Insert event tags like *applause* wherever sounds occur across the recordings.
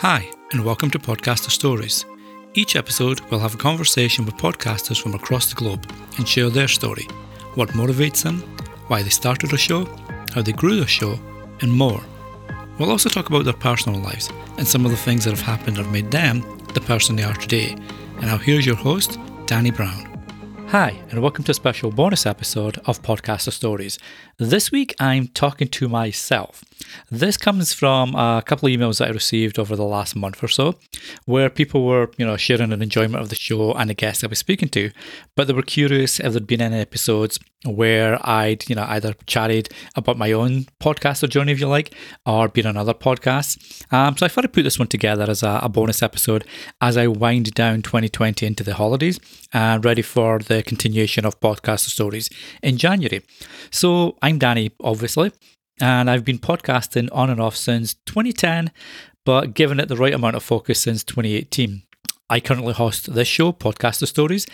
Hi, and welcome to Podcaster Stories. Each episode, we'll have a conversation with podcasters from across the globe and share their story what motivates them, why they started a show, how they grew the show, and more. We'll also talk about their personal lives and some of the things that have happened or made them the person they are today. And now, here's your host, Danny Brown. Hi, and welcome to a special bonus episode of Podcaster Stories. This week I'm talking to myself. This comes from a couple of emails that I received over the last month or so, where people were, you know, sharing an enjoyment of the show and the guests I was speaking to, but they were curious if there'd been any episodes where I'd, you know, either chatted about my own podcast or journey, if you like, or been on other podcasts. Um, so I thought I'd put this one together as a, a bonus episode as I wind down 2020 into the holidays and ready for the continuation of podcast stories in January. So I'm Danny, obviously, and I've been podcasting on and off since 2010, but given it the right amount of focus since 2018. I currently host this show, Podcaster Stories,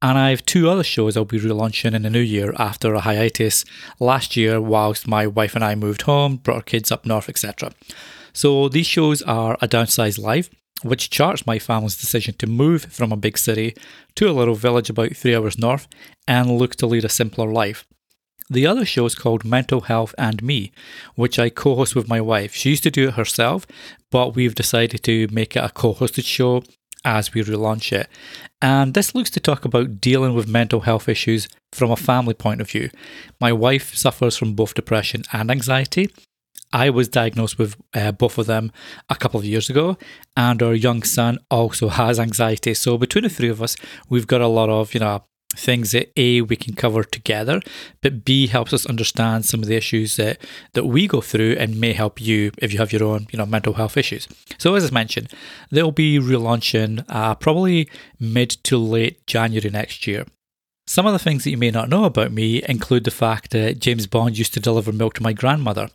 and I have two other shows I'll be relaunching in the new year after a hiatus last year whilst my wife and I moved home, brought our kids up north, etc. So these shows are A Downsized Life, which charts my family's decision to move from a big city to a little village about three hours north and look to lead a simpler life. The other show is called Mental Health and Me, which I co host with my wife. She used to do it herself, but we've decided to make it a co hosted show as we relaunch it. And this looks to talk about dealing with mental health issues from a family point of view. My wife suffers from both depression and anxiety. I was diagnosed with uh, both of them a couple of years ago, and our young son also has anxiety. So between the three of us, we've got a lot of you know things that A, we can cover together, but B, helps us understand some of the issues that, that we go through and may help you if you have your own, you know, mental health issues. So as I mentioned, they'll be relaunching uh, probably mid to late January next year. Some of the things that you may not know about me include the fact that James Bond used to deliver milk to my grandmother.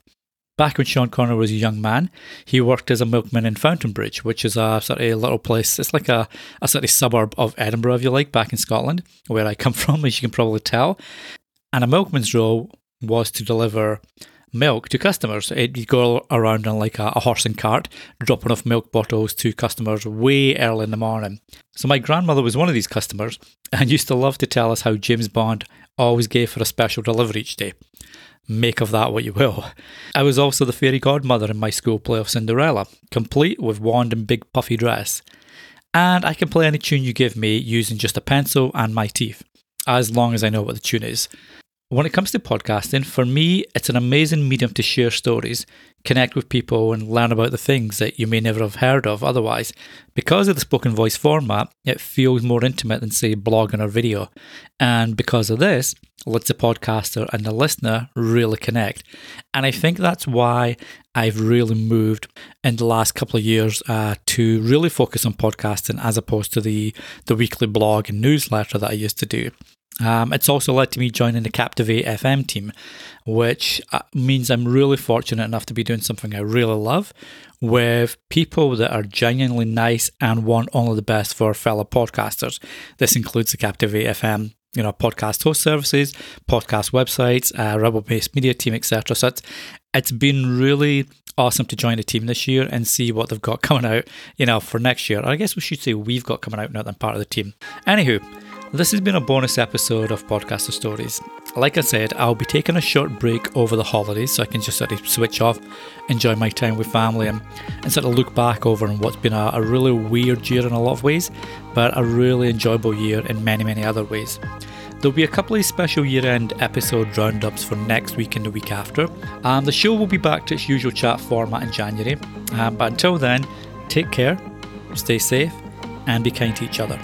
Back when Sean Connery was a young man, he worked as a milkman in Fountainbridge, which is a sort of little place. It's like a, a sort of suburb of Edinburgh, if you like, back in Scotland, where I come *laughs* from, as you can probably tell. And a milkman's role was to deliver milk to customers. you go around on like a, a, horse and cart, dropping off milk bottles to customers way early in the morning. So my grandmother was one of these customers and *laughs* used to love to tell us how James Bond always gave her a special delivery each day make of that what you will. I was also the fairy godmother in my school play of Cinderella, complete with wand and big puffy dress. And I can play any tune you give me using just a pencil and my teeth, as long as I know what the tune is. When it comes to podcasting, for me, it's an amazing medium to share stories, connect with people, and learn about the things that you may never have heard of otherwise. Because of the spoken voice format, it feels more intimate than, say, blogging or video. And because of this, lets the podcaster and the listener really connect. And I think that's why I've really moved in the last couple of years uh, to really focus on podcasting as opposed to the, the weekly blog and newsletter that I used to do. Um, it's also led to me joining the Captivate FM team, which uh, means I'm really fortunate enough to be doing something I really love with people that are genuinely nice and want only the best for fellow podcasters. This includes the Captivate FM you know, podcast host services, podcast websites, uh, Rebel Base Media team, etc. So it's, it's been really awesome to join the team this year and see what they've got *laughs* coming out, you know, for next year. I guess we should say we've got coming out now that I'm part of the team. Anywho, this has been a bonus episode of Podcaster Stories. Like I said, I'll be taking a short break over the holidays so I can just sort of switch off, enjoy my time with family, and, and sort of look back over on what's been a, a really weird year in a lot of ways, but a really enjoyable year in many, many other ways. There'll be a couple of special year end episode roundups for next week and the week after. And the show will be back to its usual chat format in January. Um, but until then, take care, stay safe, and be kind to each other.